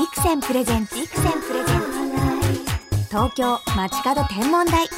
ビクセンプレゼンツビクセンプレゼンツ東京街角天文台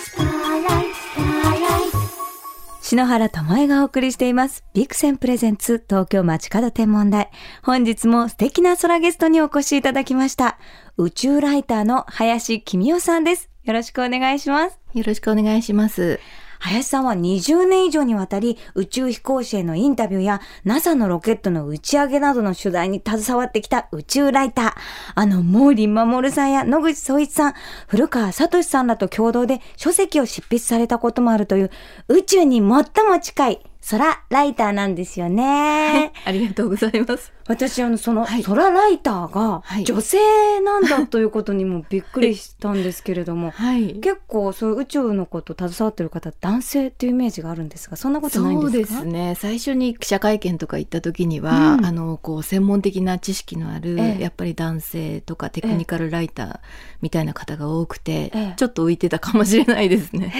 篠原智恵がお送りしています。ビクセンプレゼンツ東京街角天文台。本日も素敵な空ゲストにお越しいただきました。宇宙ライターの林公夫さんです。よろしくお願いします。よろしくお願いします。林さんは20年以上にわたり宇宙飛行士へのインタビューや NASA のロケットの打ち上げなどの取材に携わってきた宇宙ライター。あの、毛利守さんや野口聡一さん、古川聡さんらと共同で書籍を執筆されたこともあるという宇宙に最も近い空ライターなんですよね。ありがとうございます。私、あの、その、はい。空ライターがはい。女性なんだということにもびっくりしたんですけれども、はい。結構そういう宇宙のこと携わってる方男性っていうイメージがあるんですがそんなことないんそうですか？ですね。最初に記者会見とか行った時には、うん。あのこう専門的な知識のある、ええ。やっぱり男性とかテクニカルライターみたいな方が多くて、ええ。ちょっと浮いてたかもしれないですね。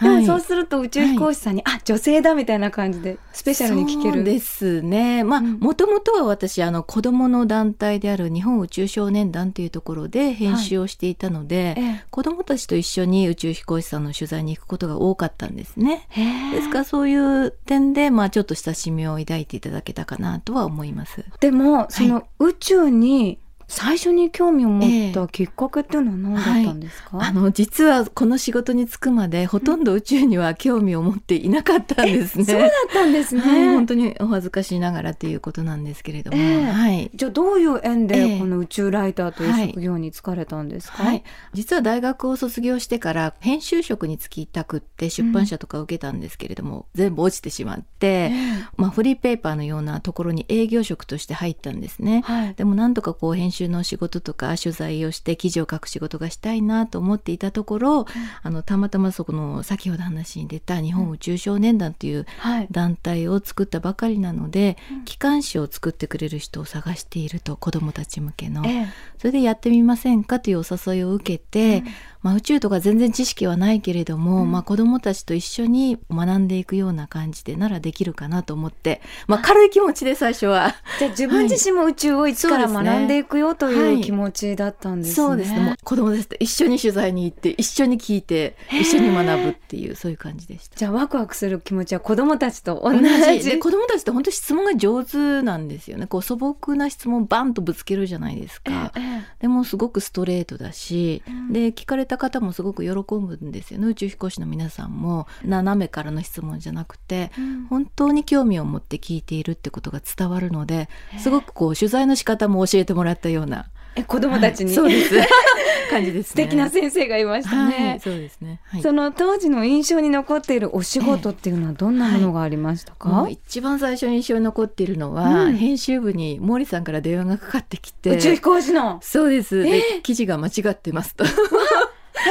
でも はい。そうすると宇宙飛行士さんに、あ女性だみたいな感じでスペシャルに聞けるそうですね。まあ、うん。もともとは私、あの、子供の団体である日本宇宙少年団というところで編集をしていたので、ええ子供たちと一緒に宇宙飛行士さんの取材に行くことが多かったんですね。ですからそういう点で、まあ、ちょっと親しみを抱いていただけたかなとは思います。でもその宇宙に最初に興味を持ったきっかけっていうのは何だったんですか、あの実はこの仕事に就くまでほとんど宇宙には興味を持っていなかったんですね。そうだったんですね、はい、本当にお恥ずかしいながらということなんですけれども、ええ。はい。じゃあどういう縁えでえこの宇宙ライターというはい職業に就かれたんですか、はい、実は大学を卒業してから編集職に就きたくって出版社とか受けたんですけれども、全部落ちてしまって、え。まあ、フリーペーパーのようなところに営業職として入ったんですね。はい。でもなんとかこう編集の仕事とか取材をして記事を書く仕事がしたいなと思っていたところ、あのたまたまそこの先ほど話に出た日本宇宙少年団というはい。団体を作ったばかりなので、機関誌を作ってくれる人を探していると子どもたち向けの、ええ。それでやってみませんかというお誘いを受けて、まあ、宇宙とか全然知識はないけれども、まあ、子どもたちと一緒に学んでいくような感じでならできるかなと思って、まあ、軽い気持ちで最初は。じゃあ自分自身も宇宙を一から学んでいくよといはいう気持ちだったんですね。そうですねもう子供たちと一緒に取材に行って一緒に聞いて一緒に学ぶっていうそういう感じでした。じゃあワクワクする気持ちは子供たちと同同じ。じで子供たちって本当質問が上手なんですよねこう素朴な質問をバンとぶつけるじゃないですか。ええでもすごくストレートだし、うんで聞かれた方もすごく喜ぶんですよね。宇宙飛行士の皆さんも。斜めからの質問じゃなくてうん。本当に興味を持って聞いているってことが伝わるのですごくこう取材の仕方も教えてもらったようなえ子供たちに、はい。そうです。感じですね。素敵な先生がいましたね。はい、そうですね、はい、その当時の印象に残っているお仕事っていうのはどんなものがありましたか、もう一番最初に印象に残っているのは、うん。編集部に毛利さんから電話がかかってきて。宇宙飛行士の。そうです、で記事が間違ってますと。は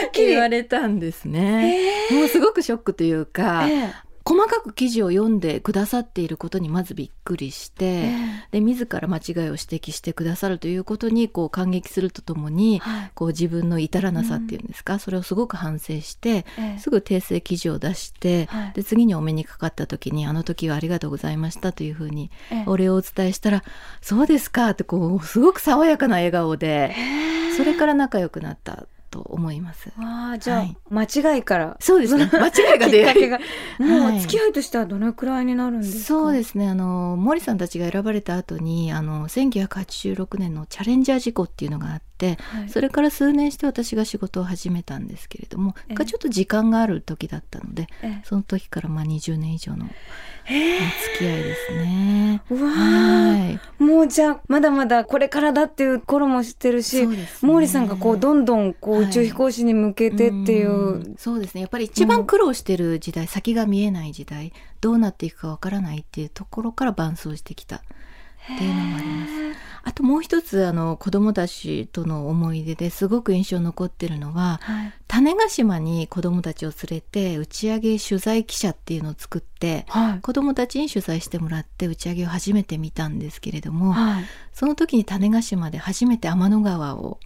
っきり言われたんですね。もうすごくショックというか、ええ。細かく記事を読んでくださっていることにまずびっくりして、えで自ら間違いを指摘してくださるということにこう感激するとともに、はい。こう自分の至らなさっていうんですか、それをすごく反省して、ええ。すぐ訂正記事を出して、はい。で次にお目にかかった時に「あの時はありがとうございました」というふうにええ。お礼をお伝えしたら「そうですか」ってこうすごく爽やかな笑顔でそれから仲良くなったと思います。わあじゃあ、はい。間違いから。そうですね。間違いがきっ出会いかけが。もうはい。付き合いとしてはどのくらいになるんですか？そうですね。あの森さんたちが選ばれた後にあの1986年のチャレンジャー事故っていうのがあってはい。それから数年して私が仕事を始めたんですけれども、ええ。がちょっと時間がある時だったのでえその時からまあ20年以上の付き合いですね。うわあはい。もうじゃあまだまだこれからだっていう頃も知ってるし、ね。毛利さんがこうどんどんこうはい宇宙飛行士に向けてっていう、うん。そうですね。やっぱり一番苦労してる時代、先が見えない時代どうなっていくかわからないっていうところから伴走してきたっていうのもあります。あともう一つあの子どもたちとの思い出ですごく印象に残ってるのははい。種子島に子どもたちを連れて打ち上げ取材記者っていうのを作ってはい。子どもたちに取材してもらって打ち上げを初めて見たんですけれども、はい。その時に種子島で初めて天の川を、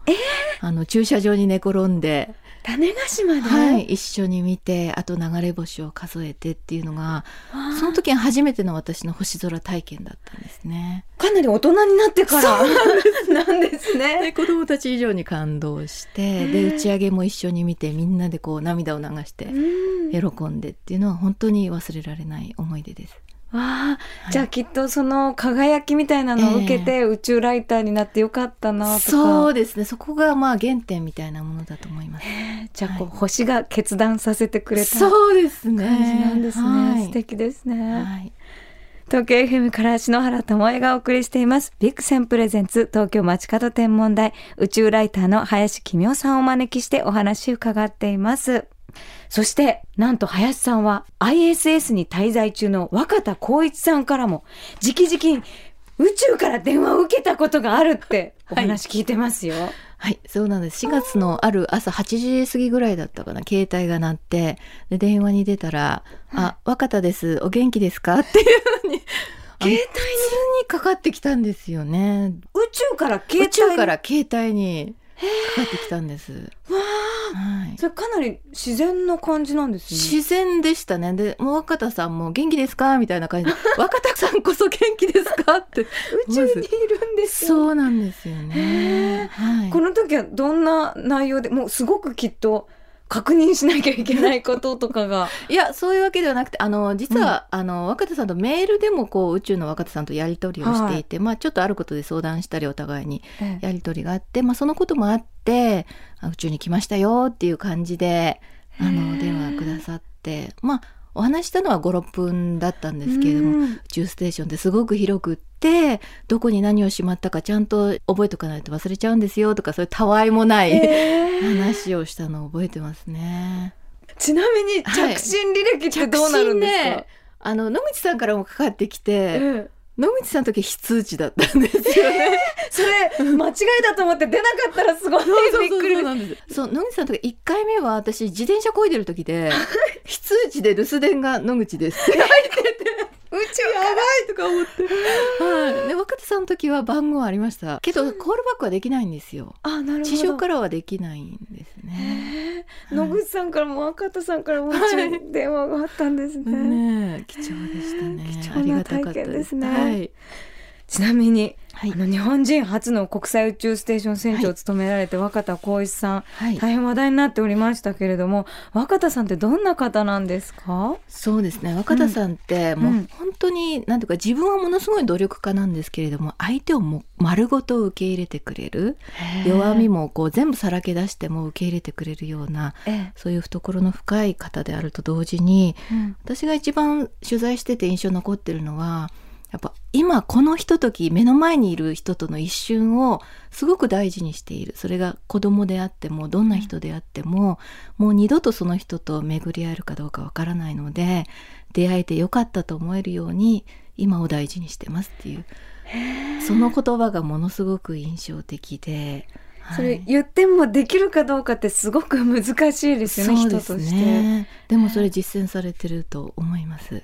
あの駐車場に寝転んで、種子島で、はい、一緒に見てあと流れ星を数えてっていうのがその時が初めての私の星空体験だったんですね。かなり大人になってからなんですね。で子供たち以上に感動してで打ち上げも一緒に見てみんなでこう涙を流して喜んでっていうのは本当に忘れられない思い出です。わあ、じゃあきっとその輝きみたいなのを受けて宇宙ライターになってよかったなとか、そうですね。そこがまあ原点みたいなものだと思います。じゃあこう、星が決断させてくれたそうですね。感じなんですね、はい。素敵ですね、はい。東京 FM から篠原智恵がお送りしています。ビッグセンプレゼンツ東京街角天文台。宇宙ライターの林公夫さんをお招きしてお話伺っています。そして、なんと林さんは ISS に滞在中の若田光一さんからも直々に宇宙から電話を受けたことがあるってお話聞いてますよ。はい、そうなんです。4月のある朝8時過ぎぐらいだったかな、携帯が鳴って、で、電話に出たら、あ、若田です、お元気ですか？っていうふうに、携帯にかかってきたんですよね。宇宙から携帯宇宙から携帯にかかってきたんです。わあはい。それかなり自然な感じなんですね。自然でしたね。で、もう若田さんも元気ですかみたいな感じで、若田さんこそ元気ですかって。宇宙にいるんですよ。そうなんですよね。はい。この時はどんな内容でもうすごくきっと確認しなきゃいけないこととかが。いやそういうわけではなくてあの実は、あの若田さんとメールでもこう宇宙の若田さんとやり取りをしていて、まあちょっとあることで相談したりお互いにやり取りがあって、まあ、そのこともあってあ宇宙に来ましたよっていう感じであへのー。電話くださってまあお話ししたのは56分だったんですけれども、うん。宇宙ステーションってすごく広くってどこに何をしまったかちゃんと覚えとかないと忘れちゃうんですよとかそういうたわいもない、へー。話をしたのを覚えてますね。ちなみにはい。着信履歴ってどうなるんですか、着信ねあの野口さんからもかかってきて、ええ野口さんの時非通知だったんですよね。それ間違いだと思って出なかったらすごいびっくり。そう野口さんの時一回目は私自転車こいでる時で非通知で留守電が野口です いとか思って。はい。で若手さんの時は番号ありました。けどコールバックはできないんですよ。あなるほど地上からはできないんですね。野口さんからも若田さんからも電話があったんですね、ねえ貴重でしたね。貴重な体験ですねはい。ちなみに、はい。あの日本人初の国際宇宙ステーション船長を務められて、若田光一さんはい。大変話題になっておりましたけれども若田さんってどんな方なんですか？そうですね。若田さんってもう本当になんていうか自分はものすごい努力家なんですけれども相手をもう丸ごと受け入れてくれる弱みもこう全部さらけ出しても受け入れてくれるようなええ。そういう懐の深い方であると同時にうん。私が一番取材してて印象に残ってるのはやっぱ今このひととき目の前にいる人との一瞬をすごく大事にしているそれが子供であってもどんな人であっても、もう二度とその人と巡り合えるかどうかわからないので出会えてよかったと思えるように今を大事にしてますっていうその言葉がものすごく印象的で。はいそれ言ってもできるかどうかってすごく難しいですよねそうです人として。ねでもそれ実践されてると思います。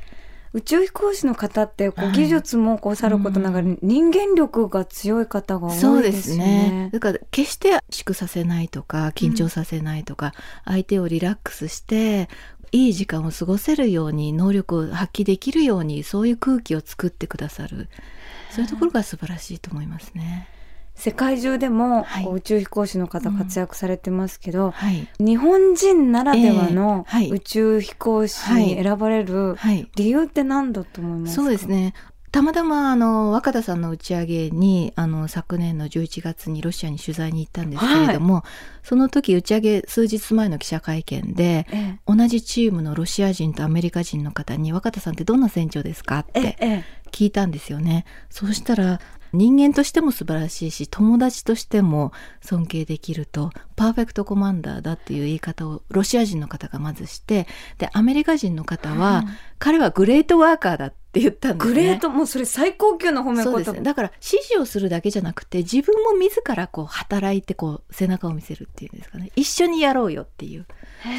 宇宙飛行士の方ってこうはい技術もこうさることながら人間力が強い方が多そうでいですよすねね。。だから決して粛させないとか緊張させないとか、相手をリラックスしていい時間を過ごせるように能力を発揮できるようにそういう空気を作ってくださるそういうところが素晴らしいと思いますね。世界中でもはい。宇宙飛行士の方活躍されてますけど、はい、日本人ならではのええはい。宇宙飛行士に選ばれるはい、理由って何だと思いますか？そうですね。たまたまあの若田さんの打ち上げにあの昨年の11月にロシアに取材に行ったんですけれども、その時打ち上げ数日前の記者会見でえ同じチームのロシア人とアメリカ人の方に「若田さんってどんな船長ですか?」ってえええ聞いたんですよね。そうしたら人間としても素晴らしいし友達としても尊敬できるとパーフェクトコマンダーだっていう言い方をロシア人の方がまずしてでアメリカ人の方は、うん彼はグレートワーカーだって言ったんですね。グレートもうそれ最高級の褒め言葉ね。だから指示をするだけじゃなくて自分も自らこう働いてこう背中を見せるっていうんですかね一緒にやろうよっていう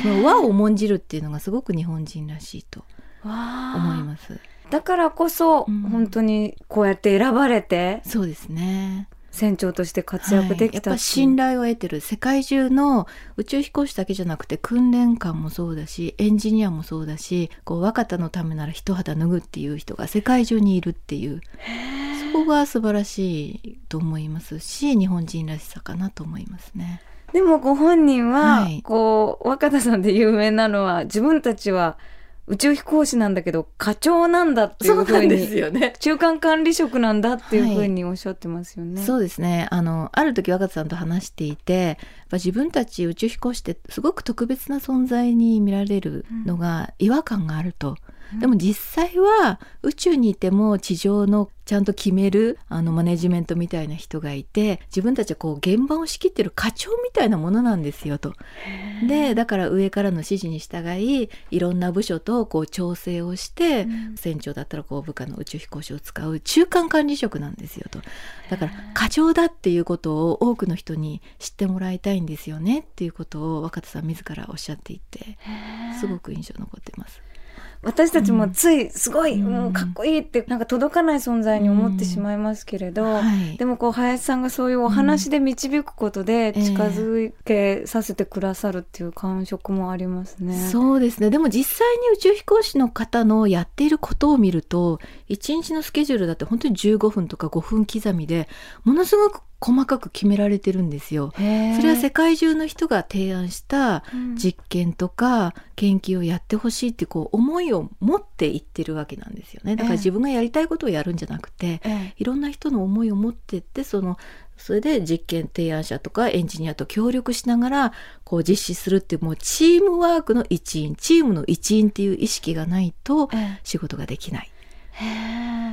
その和を重んじるっていうのがすごく日本人らしいと思います。だからこそ、うん。本当にこうやって選ばれてそうですね。船長として活躍できた、はい、やっぱ信頼を得てる世界中の宇宙飛行士だけじゃなくて訓練官もそうだしエンジニアもそうだしこう若田のためなら一肌脱ぐっていう人が世界中にいるっていう。そこが素晴らしいと思いますし日本人らしさかなと思いますね。でもご本人は、はい、こう若田さんで有名なのは自分たちは宇宙飛行士なんだけど課長なんだっていうふうにですよ、ね、中間管理職なんだっていうふうにおっしゃってますよね。はい、そうですねあのある時若田さんと話していて自分たち宇宙飛行士ってすごく特別な存在に見られるのが違和感があると。うんでも実際は宇宙にいても地上のちゃんと決めるあのマネジメントみたいな人がいて自分たちはこう現場を仕切ってる課長みたいなものなんですよと。でだから上からの指示に従いいろんな部署とこう調整をして、うん、船長だったらこう部下の宇宙飛行士を使う中間管理職なんですよと。だから課長だっていうことを多くの人に知ってもらいたいんですよねっていうことを若田さん自らおっしゃっていてすごく印象残ってます。私たちもついすごい、うん、もうかっこいいってなんか届かない存在に思ってしまいますけれど、うん。はい、でもこう林さんがそういうお話で導くことで近づけさせてくださるっていう感触もありますね。えー、そうですね。でも実際に宇宙飛行士の方のやっていることを見ると1日のスケジュールだって本当に15分とか5分刻みでものすごく細かく決められてるんですよ。それは世界中の人が提案した実験とか研究をやってほしいってこう思いを持っていってるわけなんですよね。だから自分がやりたいことをやるんじゃなくて、いろんな人の思いを持ってってそのそれで実験提案者とかエンジニアと協力しながらこう実施するっていうもうチームワークの一員チームの一員っていう意識がないと仕事ができない。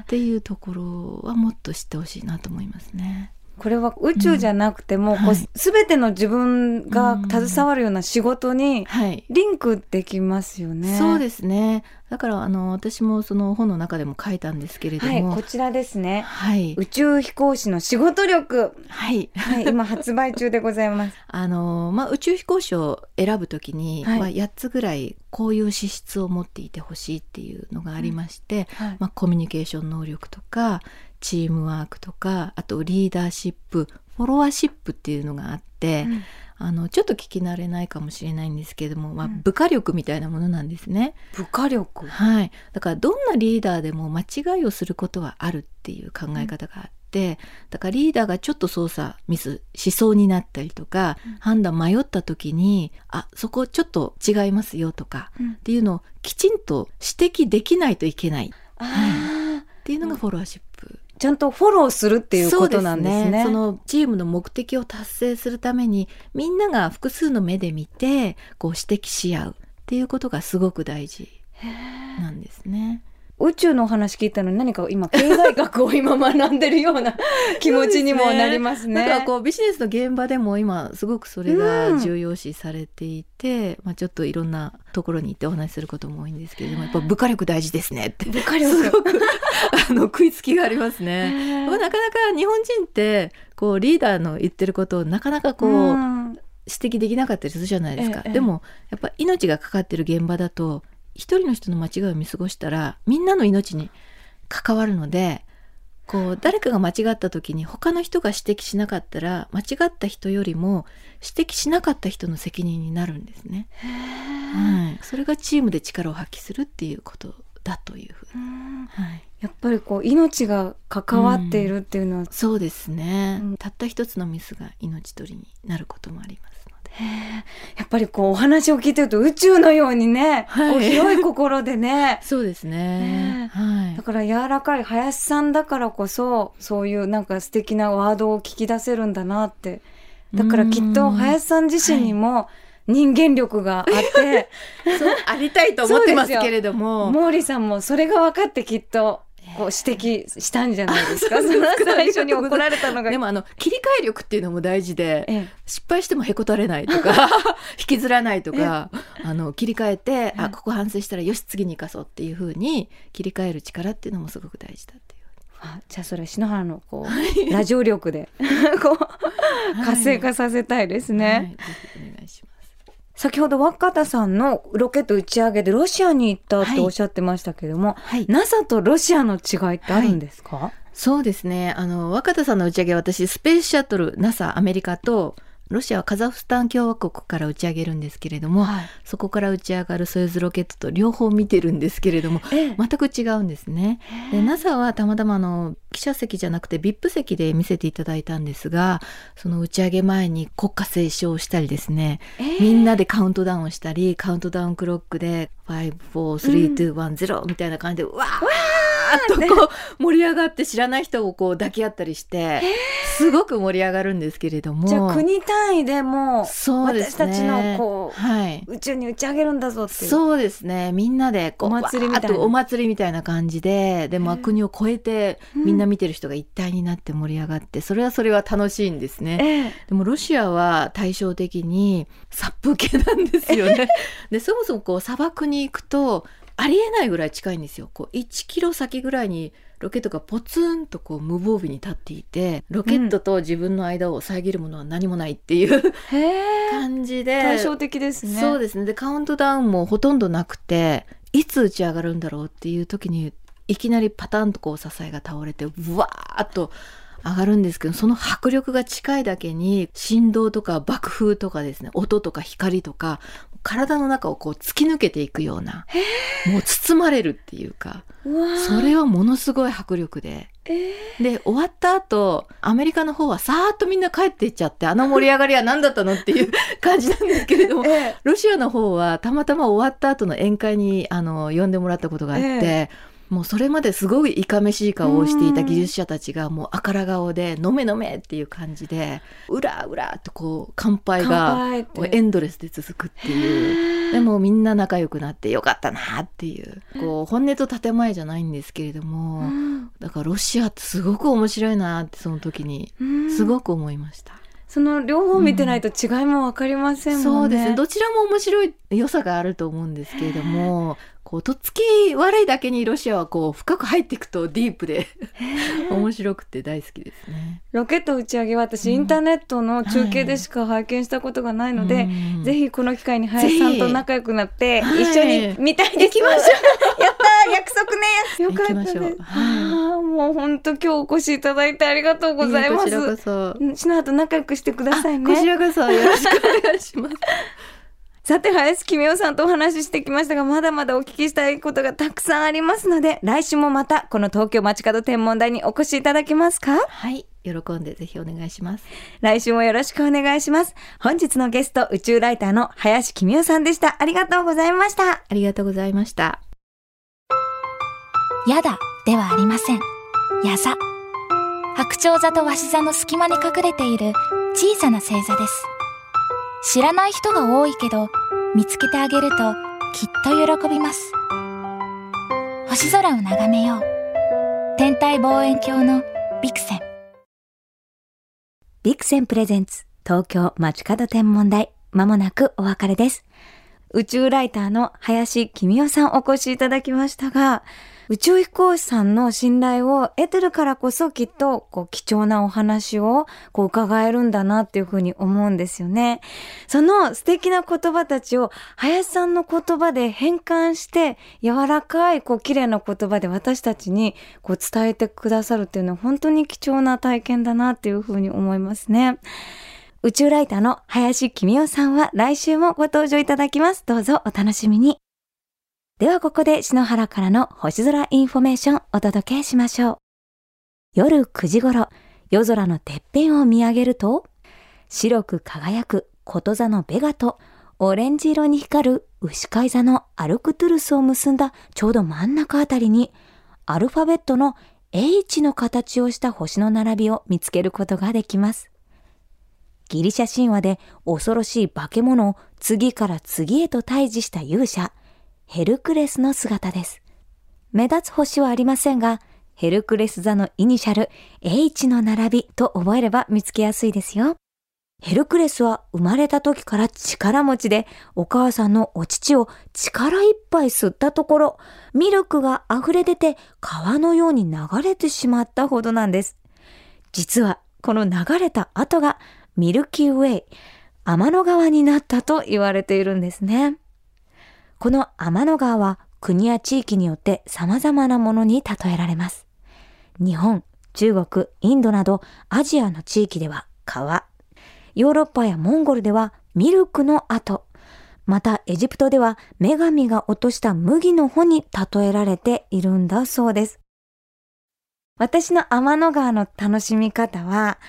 っていうところはもっと知ってほしいなと思いますね。これは宇宙じゃなくても、うん。はい、全ての自分が携わるような仕事にリンクできますよね。はい、そうですね。だからあの私もその本の中でも書いたんですけれども、はい、こちらですね、はい、宇宙飛行士の仕事力、はい、はい、今発売中でございます。あのまあ宇宙飛行士を選ぶときに、はい、まあ8つぐらいこういう資質を持っていてほしいっていうのがありまして、うん。はい、まあコミュニケーション能力とかチームワークとかあとリーダーシップフォロワーシップっていうのがあって、うん、あのちょっと聞き慣れないかもしれないんですけれども、まあ、部下力みたいなものなんですね。部下力。はい。だからどんなリーダーでも間違いをすることはあるっていう考え方があって、だからリーダーがちょっと操作ミスしそうになったりとか、うん、判断迷った時にあそこちょっと違いますよとか、うん、っていうのをきちんと指摘できないといけない。はい、っていうのがフォロワーシップ。ちゃんとフォローするっていうことなんですね。そ、ね、のチームの目的を達成するためにみんなが複数の目で見てこう指摘し合うっていうことがすごく大事なんですね。宇宙のお話聞いたのに何か今経済学を今学んでるような 気持ちにもなりますね。だからこうビジネスの現場でも今すごくそれが重要視されていて、うん、まあちょっといろんなところに行ってお話しすることも多いんですけれどもやっぱ部下力大事ですねって。部下力。すごくあの 食いつきがありますね。なかなか日本人ってこうリーダーの言ってることをなかなかこう、うん、指摘できなかったりするじゃないですか。でもやっぱ命がかかってる現場だと一人の人の間違いを見過ごしたらみんなの命に関わるのでこう誰かが間違った時に他の人が指摘しなかったら間違った人よりも指摘しなかった人の責任になるんですね。はい、それがチームで力を発揮するっていうことだというふうに、はい、やっぱりこう命が関わっているっていうのは、うん、そうですね、うん、たった一つのミスが命取りになることもあります。やっぱりこうお話を聞いてると宇宙のようにね、はい、こう広い心でね。そうですね、ね、はい、だから柔らかい林さんだからこそそういうなんか素敵なワードを聞き出せるんだなって。だからきっと林さん自身にも、人間力があって、そうありたいと思ってますけれども。毛利さんもそれが分かってきっとこう指摘したんじゃないですか？その最初に怒られたのが。でもあの切り替え力っていうのも大事で、ええ、失敗してもへこたれないとか 引きずらないとか、あの切り替えて、あここ反省したらよし次に生かそうっていうふうに切り替える力っていうのもすごく大事だっていう。あじゃあそれ篠原のこうラジオ力でこう活性化させたいですね。はいはい、お願いします。先ほど若田さんのロケット打ち上げでロシアに行ったっておっしゃってましたけども、はい、NASA とロシアの違いってあるんですか、はい、そうですね。あの、若田さんの打ち上げは私、スペースシャトル、NASA、アメリカと、ロシアはカザフスタン共和国から打ち上げるんですけれども、はい、そこから打ち上がるソユーズロケットと両方見てるんですけれども、ええ、全く違うんですね。で NASA はたまたまの記者席じゃなくて VIP 席で見せていただいたんですがその打ち上げ前に国歌斉唱したりですね、え、みんなでカウントダウンをしたりカウントダウンクロックで54321、0みたいな感じでうわーーっ とこう盛り上がって知らない人をこう抱き合ったりしてすごく盛り上がるんですけれども。じゃあ国単位でもそうです、ね、私たちのこう、はい、宇宙に打ち上げるんだぞってそうですね。みんなでこうお祭りみたいな。お祭りみたいな感じででも国を越えてみんな見てる人が一体になって盛り上がって、それはそれは楽しいんですね、でもロシアは対照的に殺風景なんですよね。でそもそもこう砂漠に行くとありえないぐらい近いんですよ。こう1キロ先ぐらいにロケットがポツンとこう無防備に立っていてロケットと自分の間を遮るものは何もないっていう、うん、感じで対照的ですね。そうですね。でカウントダウンもほとんどなくていつ打ち上がるんだろうっていう時にいきなりパタンとこう支えが倒れてうわーっと上がるんですけどその迫力が近いだけに振動とか爆風とかですね音とか光とか体の中をこう突き抜けていくようなもう包まれるっていうかそれはものすごい迫力で。で終わった後アメリカの方はさーっとみんな帰っていっちゃってあの盛り上がりは何だったのっていう 感じなんですけれども、ロシアの方はたまたま終わった後の宴会にあの呼んでもらったことがあって。もうそれまですごいいかめしい顔をしていた技術者たちがもうあから顔で「飲め飲め」っていう感じで「うらうら」とこう乾杯がエンドレスで続くっていう。でもみんな仲良くなってよかったなっていう。こう本音と建前じゃないんですけれどもだからロシアってすごく面白いなってその時にすごく思いました。その両方見てないと違いも分かりませんもんね、うん、そうですね。どちらも面白い良さがあると思うんですけれどもこうとっつき悪いだけにロシアはこう深く入っていくとディープで面白くて大好きですね。ロケット打ち上げは私、インターネットの中継でしか拝見したことがないので、はい、ぜひこの機会に林さんと仲良くなって一緒に見たい です。行きましょう。やった約束ね。よかったです。はい、もう本当今日お越しいただいてありがとうございます。こちらこそ。しの後仲良くしてくださいね。こちらこそよろしくお願いします。さて、林公夫さんとお話ししてきましたが、まだまだお聞きしたいことがたくさんありますので、来週もまた、この東京街角天文台にお越しいただけますか？はい。喜んでぜひお願いします。来週もよろしくお願いします。本日のゲスト、宇宙ライターの林公夫さんでした。ありがとうございました。ありがとうございました。やだ、ではありません。やざ。白鳥座と鷲座の隙間に隠れている小さな星座です。知らない人が多いけど、見つけてあげるときっと喜びます。星空を眺めよう。天体望遠鏡のビクセン。ビクセンプレゼンツ東京街角天文台。まもなくお別れです。宇宙ライターの林公夫さんお越しいただきましたが、宇宙飛行士さんの信頼を得てるからこそきっとこう貴重なお話をこう伺えるんだなっていうふうに思うんですよね。その素敵な言葉たちを林さんの言葉で変換して柔らかいこう綺麗な言葉で私たちにこう伝えてくださるっていうのは本当に貴重な体験だなっていうふうに思いますね。宇宙ライターの林公代さんは来週もご登場いただきます。どうぞお楽しみに。ではここで篠原からの星空インフォメーションお届けしましょう。夜9時頃、夜空のてっぺんを見上げると、白く輝くこと座のベガと、オレンジ色に光る牛飼い座のアルクトゥルスを結んだちょうど真ん中あたりに、アルファベットの H の形をした星の並びを見つけることができます。ギリシャ神話で恐ろしい化け物を次から次へと退治した勇者、ヘルクレスの姿です。目立つ星はありませんが、ヘルクレス座のイニシャル H の並びと覚えれば見つけやすいですよ。ヘルクレスは生まれた時から力持ちで、お母さんのお乳を力いっぱい吸ったところ、ミルクが溢れ出て川のように流れてしまったほどなんです。実は、この流れた後がミルキーウェイ、天の川になったと言われているんですね。この天の川は国や地域によって様々なものに例えられます。日本、中国、インドなどアジアの地域では川、ヨーロッパやモンゴルではミルクの跡、またエジプトでは女神が落とした麦の穂に例えられているんだそうです。私の天の川の楽しみ方は、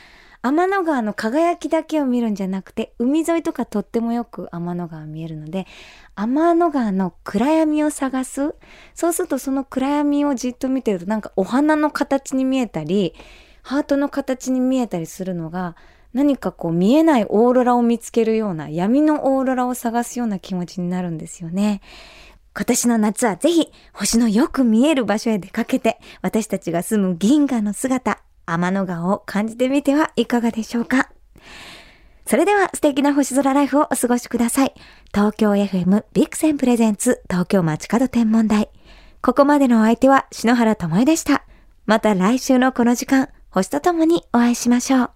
天の川の輝きだけを見るんじゃなくて、海沿いとかとってもよく天の川見えるので、天の川の暗闇を探す。そうするとその暗闇をじっと見てるとなんかお花の形に見えたり、ハートの形に見えたりするのが、何かこう見えないオーロラを見つけるような闇のオーロラを探すような気持ちになるんですよね。今年の夏はぜひ星のよく見える場所へ出かけて私たちが住む銀河の姿、天の川を感じてみてはいかがでしょうか？それでは素敵な星空ライフをお過ごしください。東京 FM ビクセンプレゼンツ東京街角天文台。ここまでのお相手は篠原智恵でした。また来週のこの時間、星とともにお会いしましょう。